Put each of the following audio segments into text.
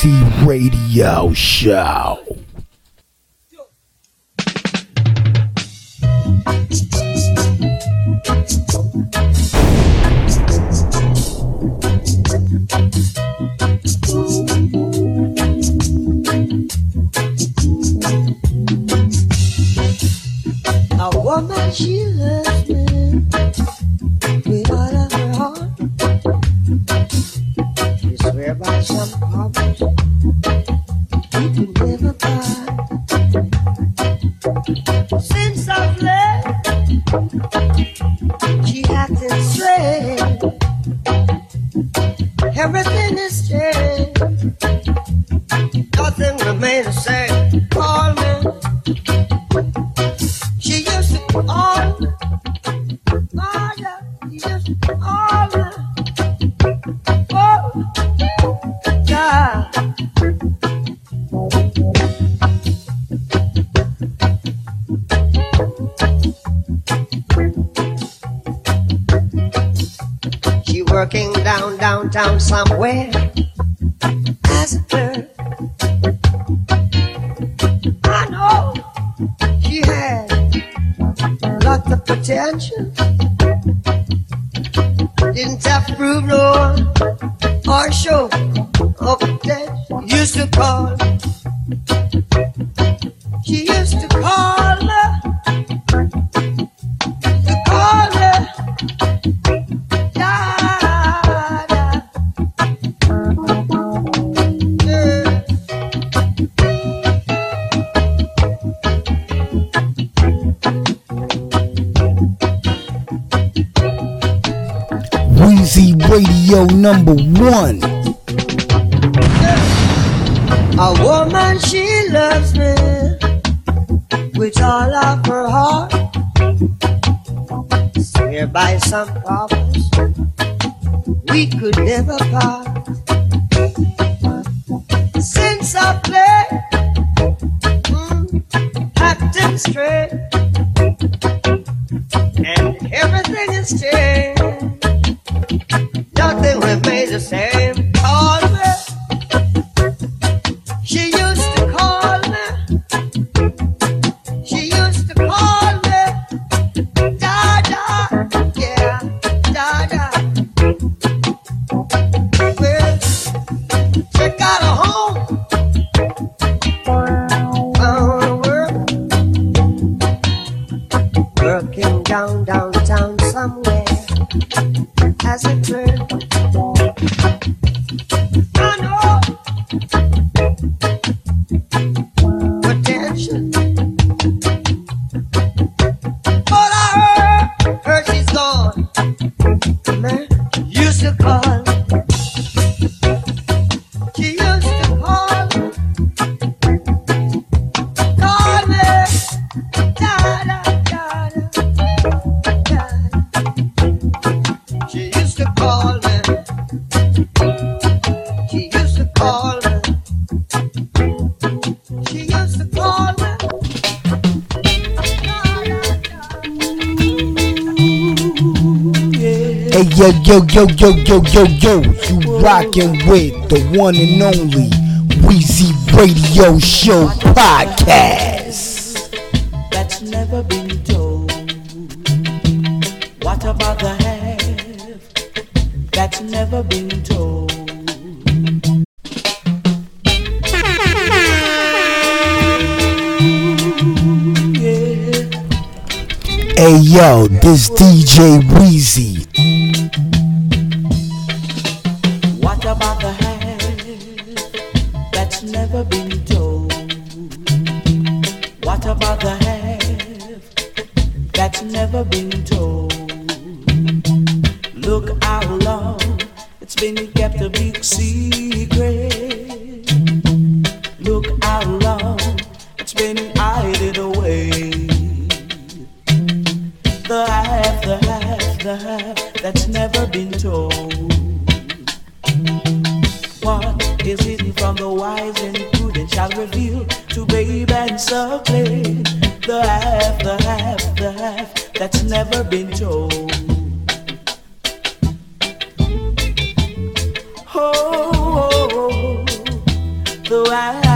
Crazy Radio Show. A woman, she loves me with all of her heart. Since I left, she. Everything is changed. She used to call her, to call. Wheezy Radio number one. A woman she some Yo, yo, yo, yo, yo, yo, yo, you rockin' with the one and only Wheezy Radio Show Podcast. That's never been told. What about the half that's never been told? Hey yo, this DJ Wheezy half, the half, the half that's never been told. Oh, oh, oh, oh. the.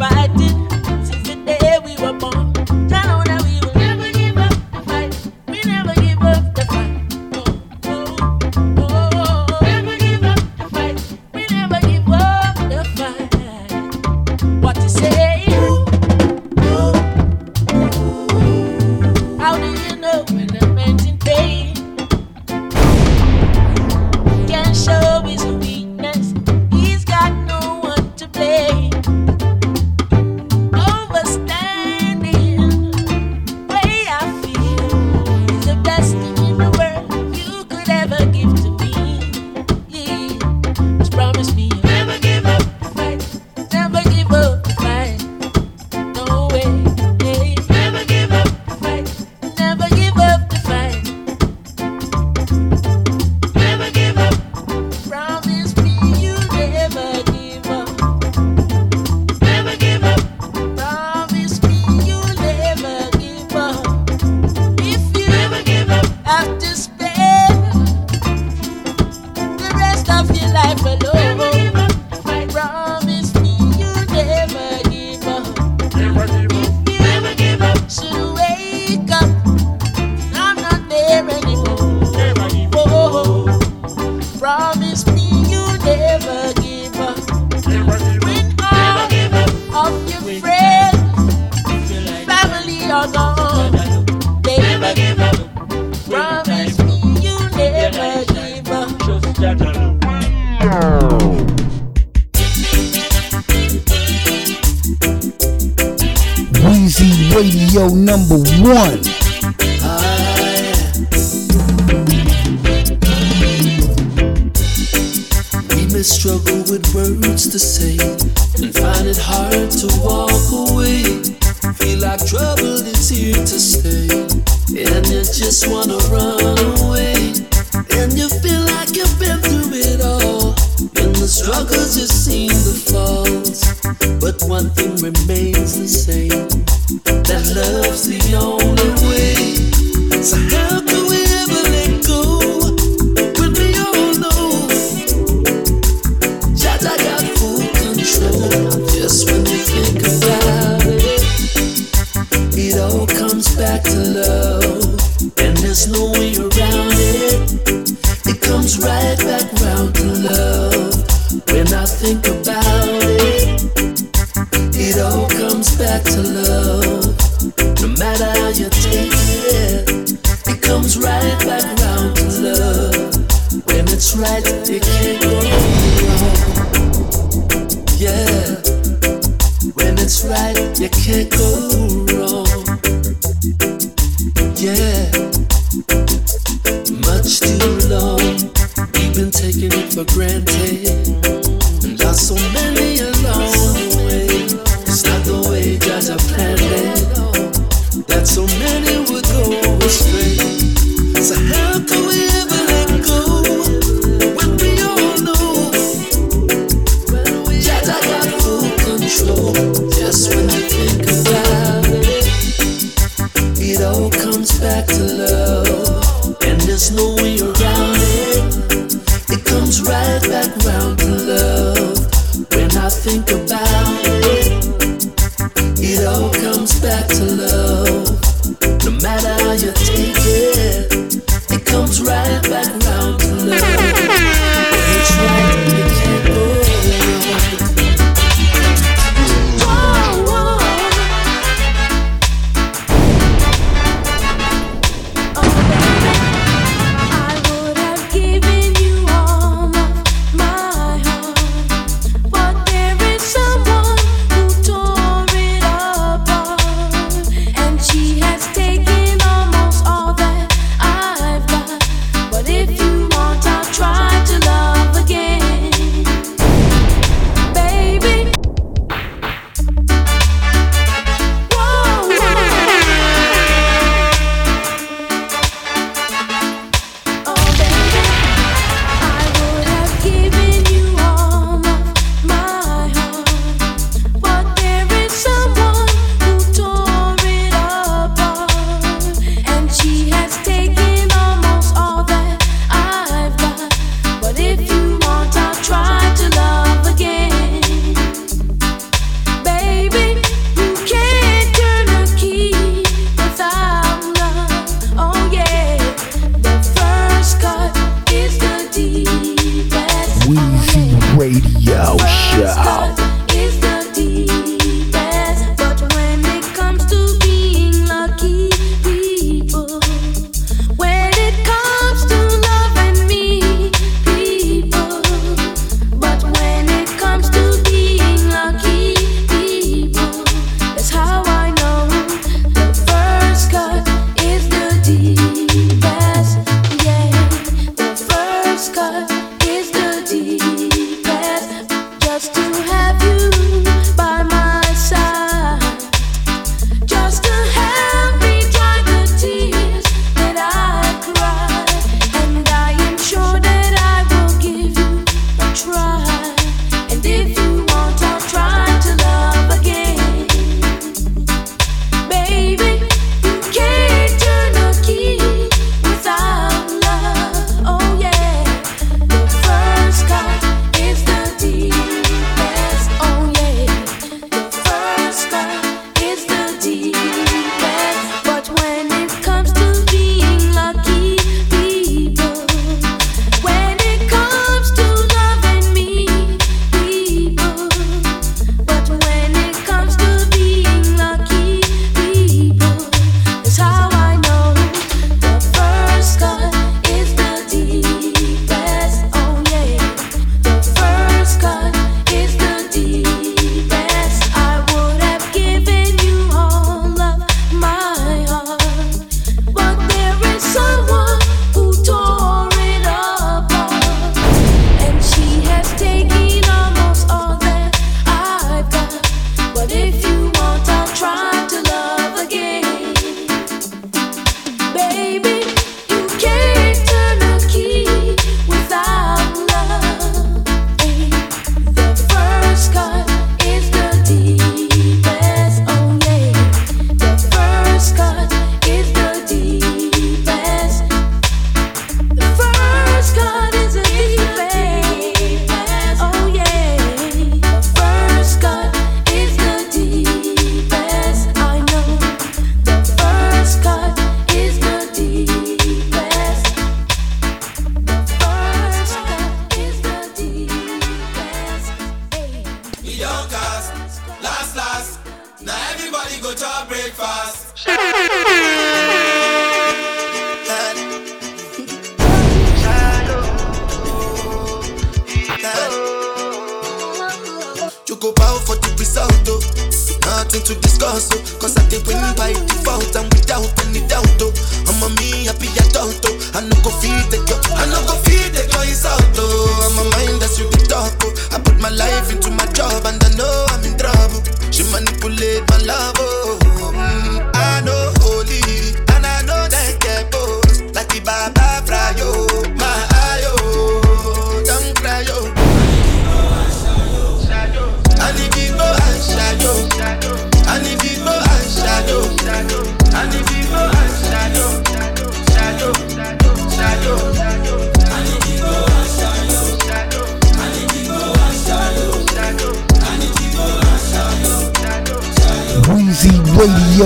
Number one.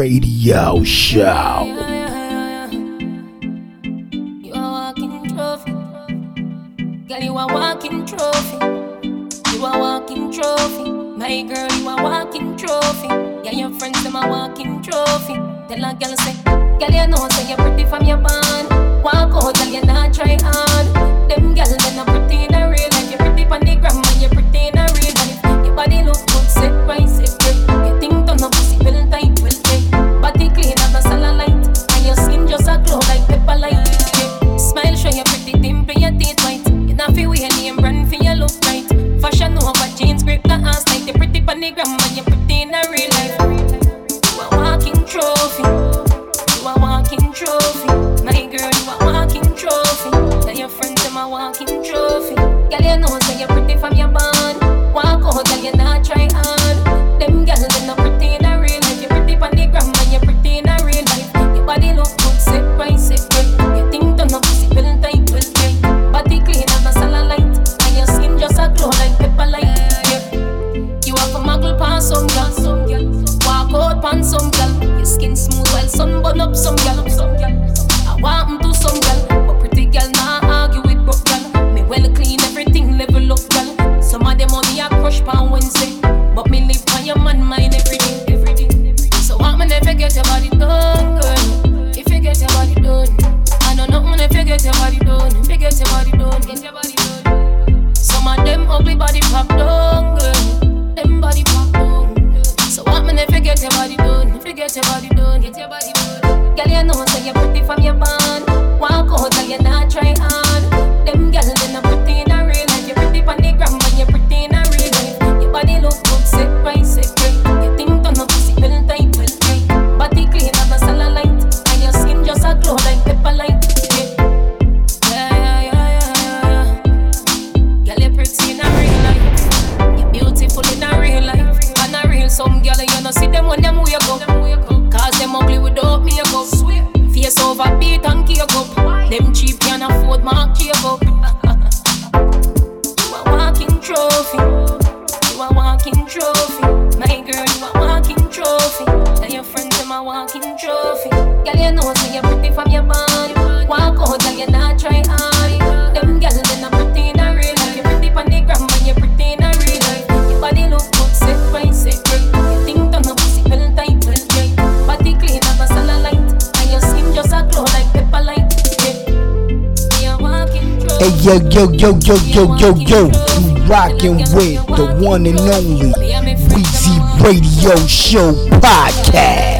radio show. Girl, you a walking trophy. You a walking trophy. My girl, you a walking trophy. Yeah, your friends them a walking trophy. Tell a girl say, walking trophy. My girl, you a walking trophy. Tell your friends, them a walking trophy. Girl, you know me, you're pretty from your body. Walk out, girl, you not try hard. Them girls, they not pretty in a real life. You're pretty on the gram, and you're pretty in a real life. Your body look good, set right, set right. You think turn up, pussy well tight, well tight. Body clean, have a sunlight, and your skin just a glow like pepper light. Yeah. Hey yo yo yo yo yo yo. yo rockin' with the one and only Weezy Radio Show podcast.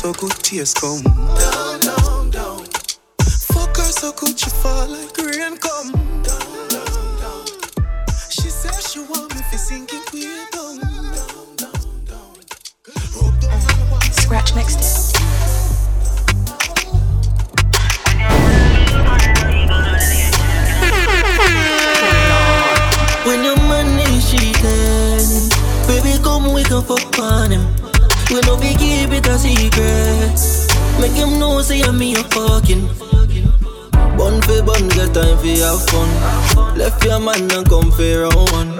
so good, tears come. Down, down, down. Fuck her so good, she fall like rain come. Down, down, down. She said she want me to sink it way down. Down, down, down. Scratch it. When your man is cheating, baby, come we can fuck on him. We no be keep it a secret. Make him know say I'm me a fucking. Bun for bun, get time for have fun. Left your man and come for round one.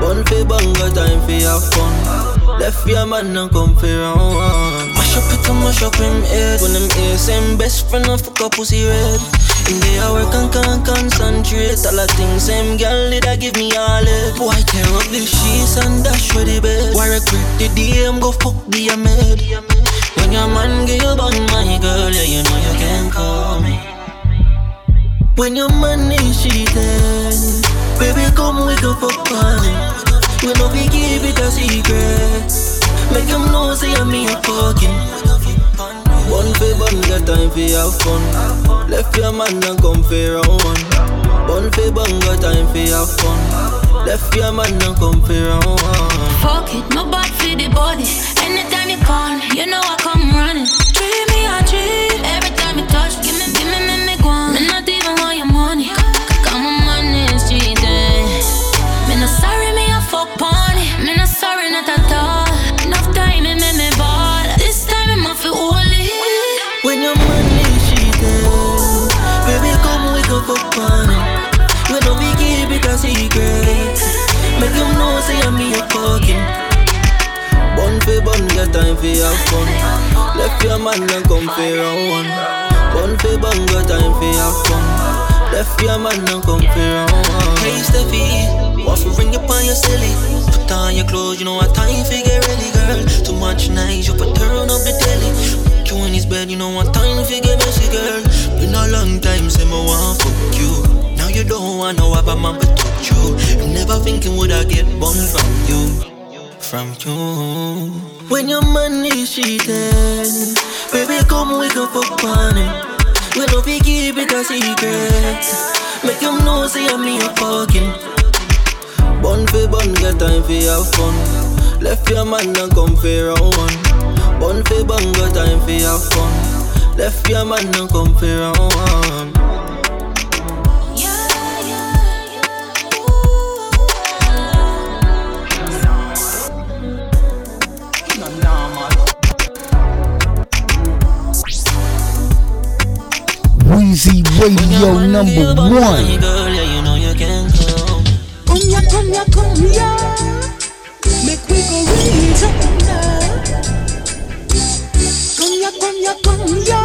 Bun for bun, get time for have fun. Left your man and come for round one. Mash up it and mash up him head. When them same best friend of fuck a pussy red. In the hour can can't concentrate. All the things same girl did I give me all it. Boy tear up the sheets and dash for the bed. Why regret the DM go fuck the amid. When your man give you bun my girl, yeah you know you can call me. When your man is cheating, baby come we go fuck on it. We no be keep it a secret. Make him know say I'm me a fucking. One for bun, get time for have fun. Left your man and come for round one. One for bun, got time for have fun. Left your man and come for round one. Fuck it, my bad for the body. Anytime you call, you know I come running. Treat me a treat. Every time you touch, give Bun get time for have fun. Left your man and come for round one. Bun for bun, got time for have fun. Left your man and come for Hey Steffi, for ring up on your silly? Put on your clothes, you know what time for get ready, girl. Too much nice, you put turn up the telly. You in his bed, you know what time for get messy, girl. Been a long time, say me want fuck you. Now you don't want no other man but touch you. You never thinking would I get bun from you, from you. When your man is cheating, baby come we can fuck on him. We don't be keep it a secret. Make him know, say I'm me a fucking. Bun for bun, get time for have fun. Left your man and come for round one. Bun for bun, get time for have fun. Left your man and come for round one. Weezy Radio number one. Come ya, come ya, come ya. Make we go reason now. Come ya, come ya, come ya.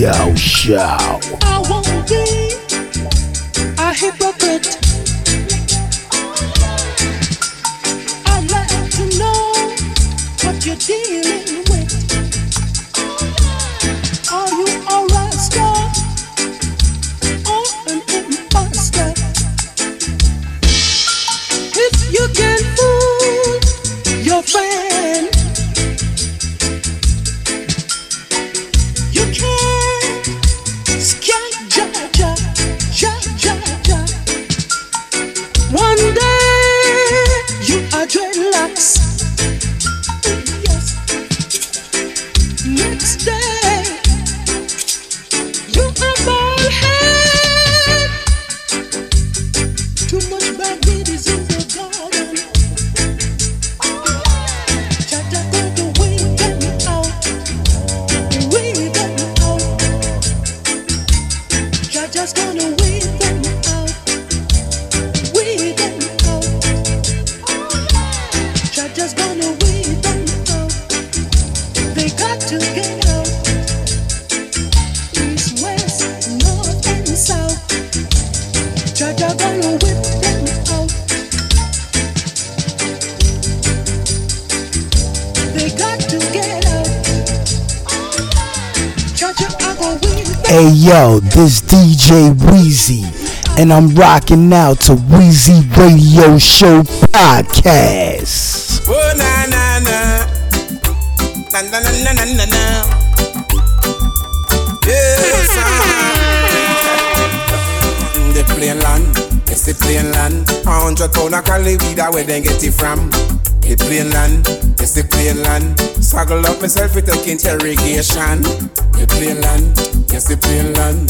Radio Show. Hey yo, this DJ Weezy, and I'm rocking out to Weezy Radio Show Podcast. Oh na na na, na na na na na na. Yes, ah. the plain land, it's the plain land. A hundred pound of Cali weed, where they get it from? The plain land, it's the plain land. Struggle up myself with take interrogation. The plain land, yes the plain land.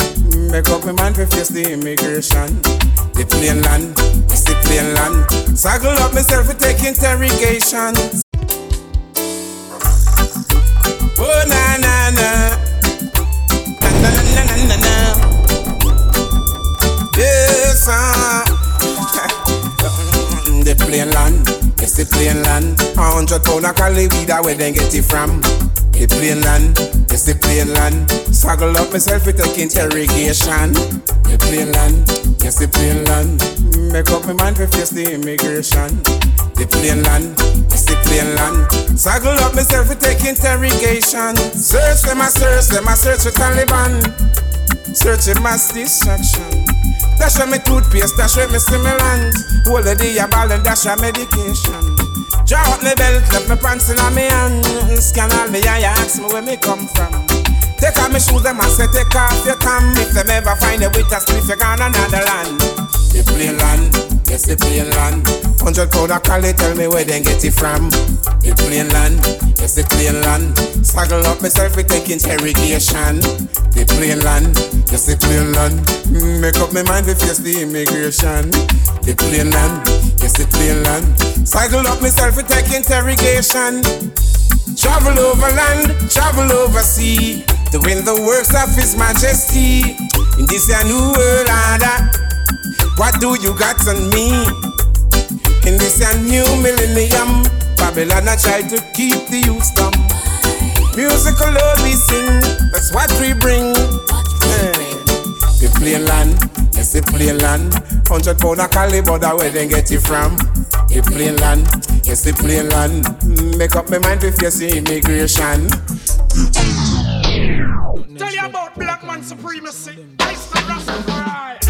Make up my mind to face the immigration. The plain land, it's the plain land. Struggle up myself with take interrogation. Oh na na na, na na na na na na. Yes, ah. the plain land, it's the plain land. A hundred pound of cali weed, where they get it from? The plain land, it's the plain land. Struggle up myself with take interrogation. The plain land, yes the plain land. Make up my mind to face the immigration. The plain land, it's the plain land. Struggle up myself with take interrogation. Search them, I search them, I search for Taliban. Searching mass distraction. Dash on me toothpaste, dash on me stimulant. Hold the day a ball and dash on medication. Draw up me belt, left me pants in me hand. Scan all me eye, ask me where me come from. Take off me shoes, them I say take off your cam. If them ever find a with a spliff, you gone another land. The plain land, yes the plain land. Hundred pound of cali, tell me where they get it from. The plain land, yes the plain land. Struggle up myself with take interrogation. The plain land, yes the plain land. Mm, Make up my mind to face the immigration. The plain land, yes the plain land. Struggle up myself with take interrogation. Travel over land, travel over sea. Doing the works of His Majesty. In this new world order. What do you got on me? In this a new millennium, Babylon I try to keep the youth dumb. Musical Lord we sing, that's what we bring. The plain land, yes the plain land. Hundred pound of caliber, where they get it from. The plain land, yes the plain land. Make up my mind to face the immigration. Tell you about black man supremacy. The Rastafari.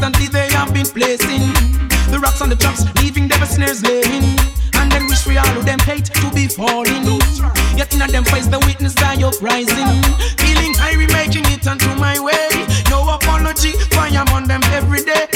constantly they have been placing the rocks on the traps, leaving them snares laying. And then wish we all of them hate to be falling. Yet in them face the witness die uprising. Feeling high, we making it onto my way. No apology, fire on them every day.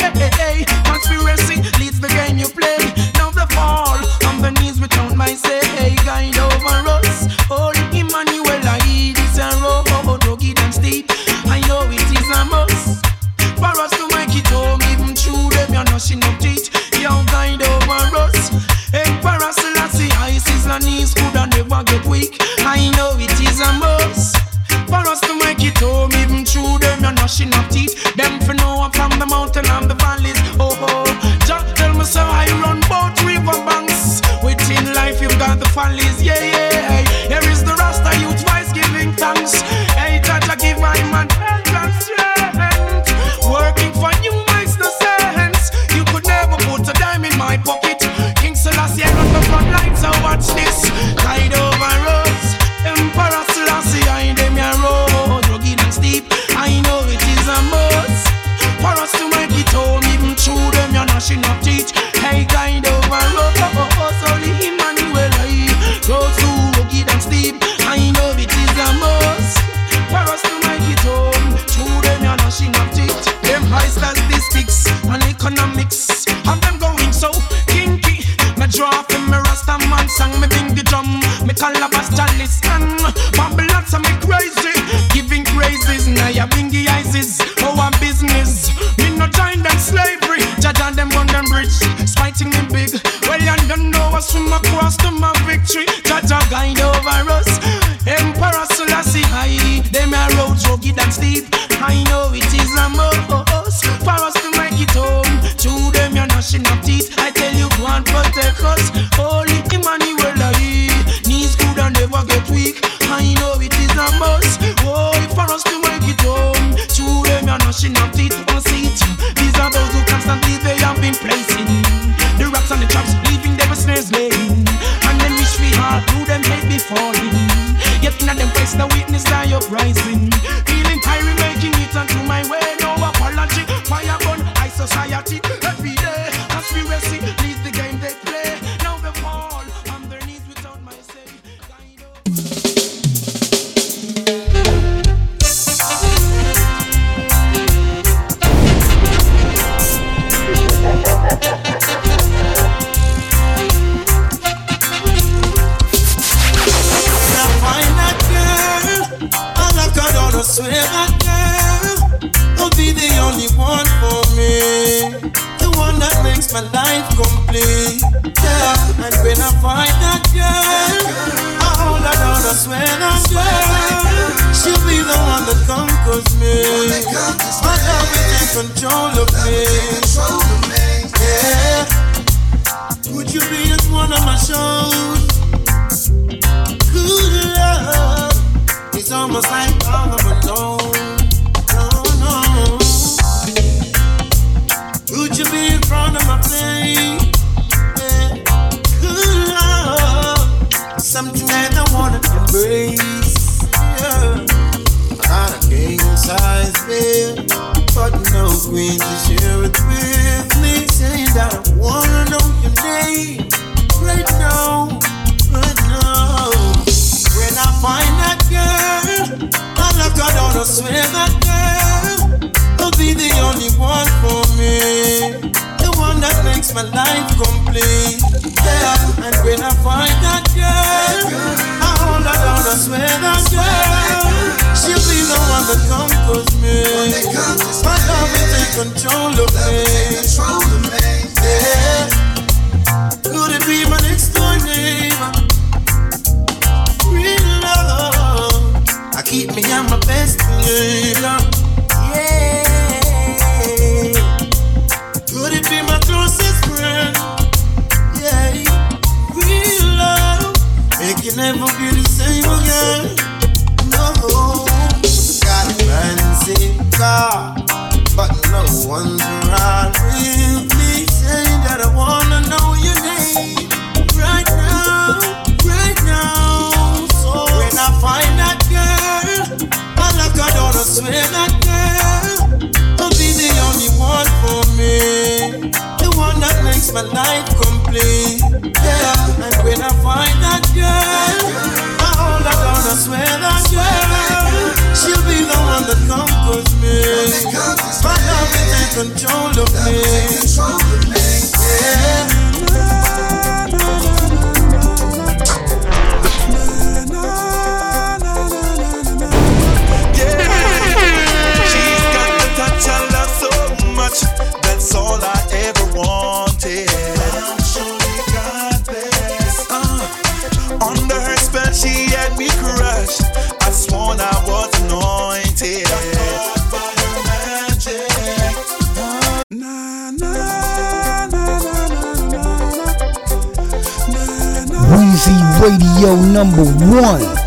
my cross my life complete. Yeah, and when I find that girl, I hold her down, I swear that girl, she'll be the one that conquers me. My love is in control of me. Yeah. radio number one.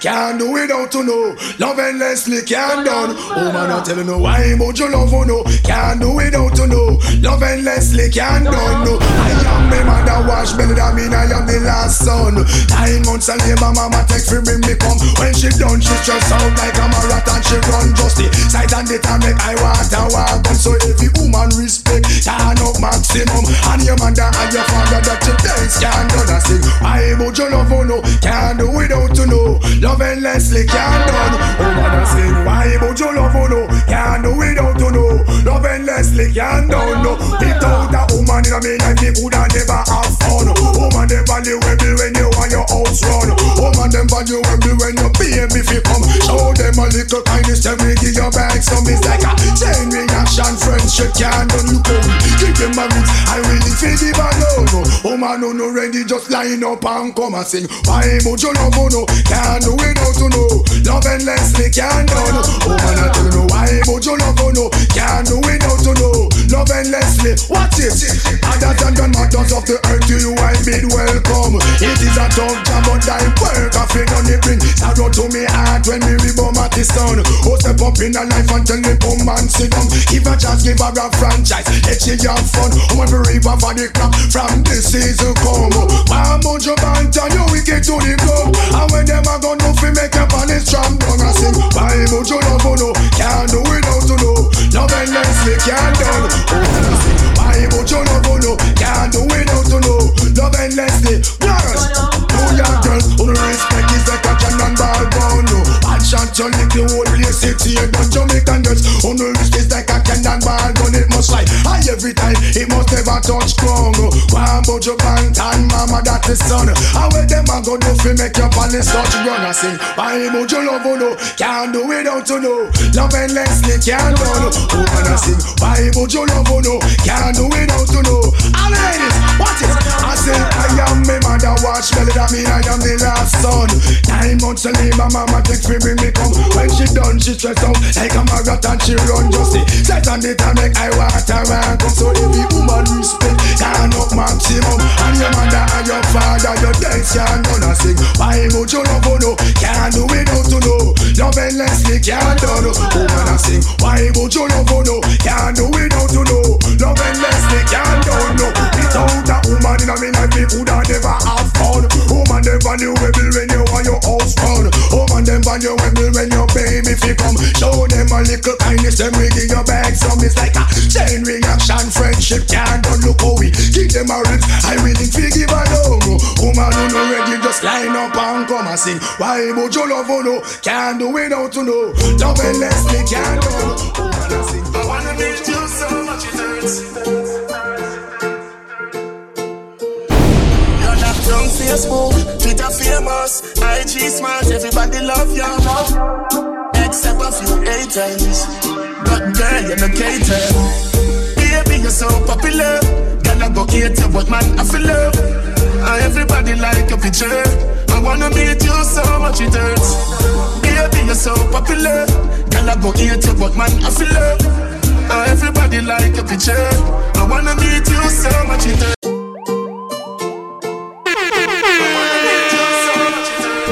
Can't do without to know. Love endlessly can't done. Oh man, I'm telling you why, but you love you know. Can't do without to know. Love endlessly can't done. No, I am the mother wash belly. That mean I am the last son. Nine months of labor, mama take for bring me come. When she done, she just sound like a marathon. She run just the sight and the time make I want to walk. And so every woman respect, turn up maximum. And your mother and your father that you dance can't do that sing. I but you love you know, can't do without to know. Love endlessly can't done. Oh man, I sing. Why but you love you know, can't do without to know. Love endlessly can't done. No, without a woman in a me life, me coulda never have fun. Woman them value me when you want your house run. Woman them value me when your baby fi come. Show them a little kindness, then we give your back some. It's like a chain reaction, friendship can't done. You go, give them a roots. I really feel give a love. No, woman no no ready, just line up and come and sing. Why would you love you no? Can't do without to know. Love endlessly can't done. Woman I tell you no, why would you love you no? Can't do without to know. Love endlessly. Watch it. Other than the matters of the earth, to you I bid welcome. It is a tough job, but I work. I feel on it bring sorrow to me heart when me rebound at the sun. Oh, step up in a life and tell me come and sit down. Give a chance, give her a franchise. Let she have fun. Oh, every river for the crop from this season come. One bunch of banter, you wicked to the club. And when them a go no fi make your body strong, down and sing. Why would you love oh, you know? Can't do without to know. Love endlessly can't done. Oh, and I sing. Why would you love oh, you know? Can't do without to know. Love endlessly. Girls, the whole place. City and done Jamaican girls, who respect is like a cannon ball gun. It must fly high every time. It must never touch ground. No, one but your band and mama that is son. How where them a go do fi make your palace touch run? I sing. Why would you love oh, you know? Can't do without to know. Love endlessly can't done. Oh man I sing. Why would you love you know? Can't do without to know. All watch it. I say I am me mother watch belly that mean I am the last son. Nine months leave my mama take fi bring me come. When she done she stress out like a marathon she run just see. Set on the time make I water and come so every woman respect. Can't up maximum and your mother and your father your dance can't done a sing. Why would you love know? Can't do it without to know. Love endlessly can't done. Oh man I sing. Why would you love know? Can't do it without to know. Love endlessly can't done. No. Without a woman in a me life, me coulda never have fun. Woman them value rebel when you want your house run. Woman them value rebel when your baby fi come. Show them a little kindness, them we give your back some. It's like a chain reaction, friendship can't done. Look how we give them a rinse. I willing fi give a love. Woman who no ready, just line up and come and sing. Why would you love you know? Can't do without to know. Love endlessly can't do. I wanna meet you so much it hurts. On Facebook, Twitter famous, IG smart, everybody love you. Except a few haters, but girl you're no cater. Baby you're so popular, girl I go hate you, but man I feel love. And uh, everybody like your picture. I wanna meet you so much it hurts. Baby you're so popular, girl I go hate you, but man I feel love. And uh, everybody like your picture. I wanna meet you so much it hurts.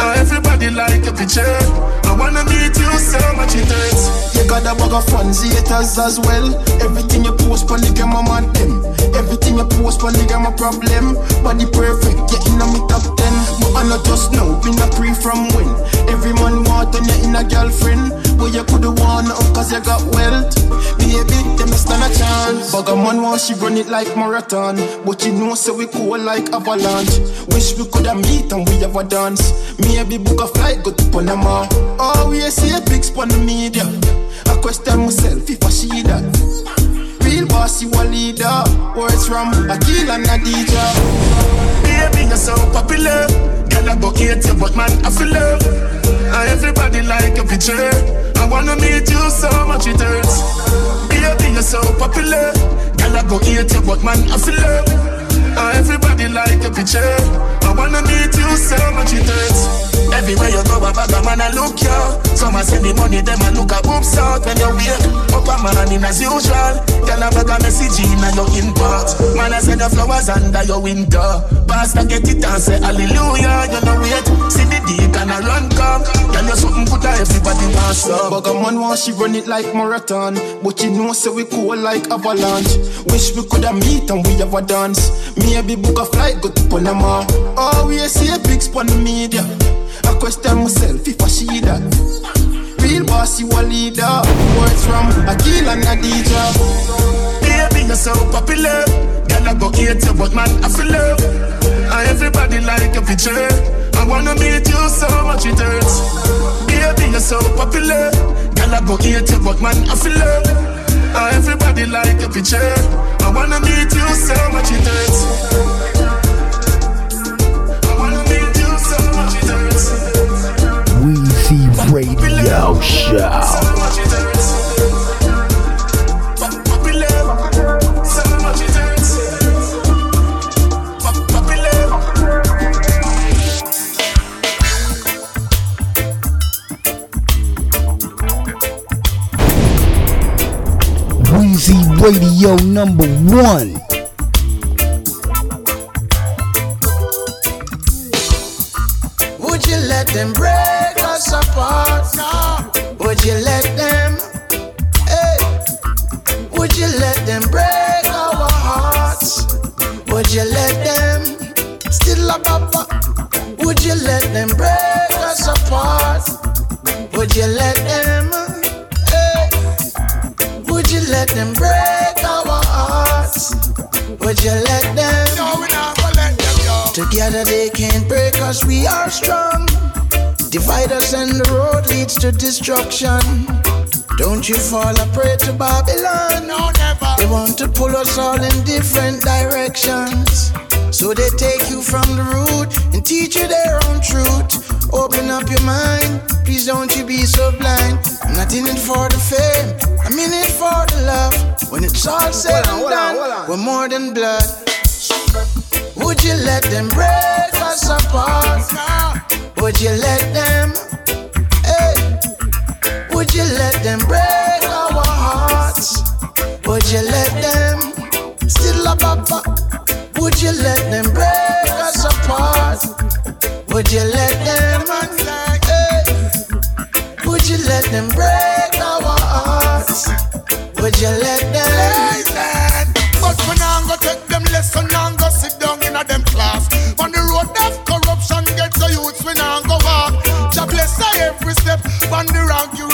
And everybody like your picture. I wanna meet you so much it hurts. You got a bag of fans, haters as well. Everything you post, polygam, I'm on them. Everything you post, polygam, a problem. Body perfect, getting on me top 10. But I not just know, been a pre from when. Every man want on you in a girlfriend. But you coulda won up cause you got wealth. Baby, them a stand a chance. Bugger man want she run it like marathon. But you know, so we cool like avalanche. Wish we coulda meet and we have a dance. Me Maybe book a flight, go to Panama. Always oh, see a pics on the media. I question myself if I see that. Real boss, you a leader. Words from a Akil and Adija. Baby, you're so popular. Girl, I hate you, but man, I feel love. Everybody like your picture. I wanna meet you so much it hurts. Baby, you're so popular. Girl, I go hate you, but man, I feel love. And everybody like your picture. I wanna meet you so much it hurts. Everywhere you go, a bag of man, I look you. Some a send the money, them a look a boobs out when you wake up a man in as usual. Tell a bag a message in and your inbox. Man, I send the flowers under your window. Pastor get it and say hallelujah. You know wait, see the deacon a run come. Tell you something good that everybody wants some. Bugger man want she run it like marathon, but you know say we cool like avalanche. Wish we coulda meet and we have a dance. Maybe book a flight go to Panama. Oh, Always see a pics on the media. I question myself if I see that. Real boss, you a leader. Words from Akil and Adija. Baby, you're so popular. Girl, I go hate you, but man, I feel love. And everybody like your picture. I wanna meet you so much it hurts. Baby, you're so popular. Girl, I go hate you, but man, I feel love. And everybody like your picture. I wanna meet you so much it hurts. I wanna meet you so much it hurts. Weezy Radio Show. Weezy Radio number one. Would you let them break us apart? No. Would you let them? Hey. Would you let them break our hearts? Would you let them? Still a papa. Would you let them break us apart? Would you let let them break our hearts? Would you let them? No, we not gonna let them go. Together they can't break us, we are strong. Divide us and the road leads to destruction. Don't you fall a prey to Babylon. No, never. They want to pull us all in different directions. So they take you from the root and teach you their own truth. Open up your mind, please don't you be so blind. I'm not in it for the fame, I'm in it for the love. When it's all said and done, hold on, hold on. we're more than blood. Would you let them break us apart? Would you let them? Hey, would you let them break our hearts? Would you let them? Still a papa. Would you let them break us? Would you let them? Hey, would you let them break our hearts? Would you let them? Listen, but we now go take them lesson and go sit down in a them class. On the road of corruption, get the youths we now go walk. Jah bless every step on the rocky road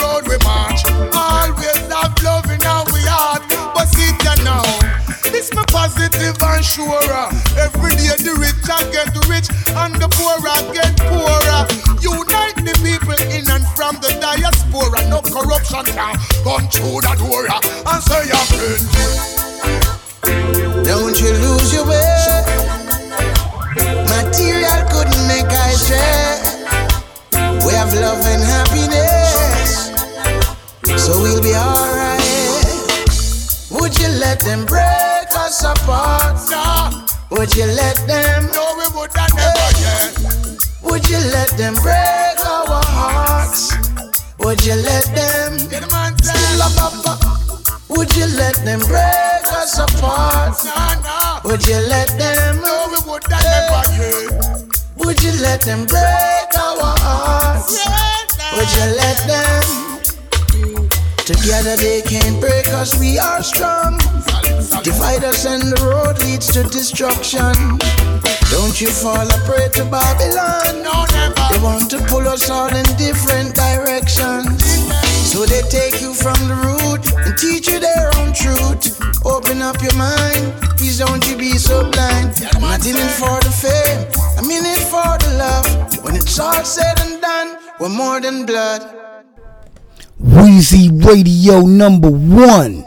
and the poor get poorer. Unite the people in and from the diaspora. No corruption can come through the door and say your friend. Don't you lose your way. Material couldn't make I stray. We have love and happiness, so we'll be alright. Would you let them break us apart? Would you let them? You let them? No, we would have never. Would you let them break our hearts? Would you let them? Together they can't break us, we are strong. Divide us and the road leads to destruction. Don't you fall a prey to Babylon. No, never. They want to pull us all in different directions. So they take you from the root and teach you their own truth. Open up your mind. Please don't you be so blind. I'm not in it for the fame, I'm in it for the love. When it's all said and done, we're more than blood. Weezy Radio number one.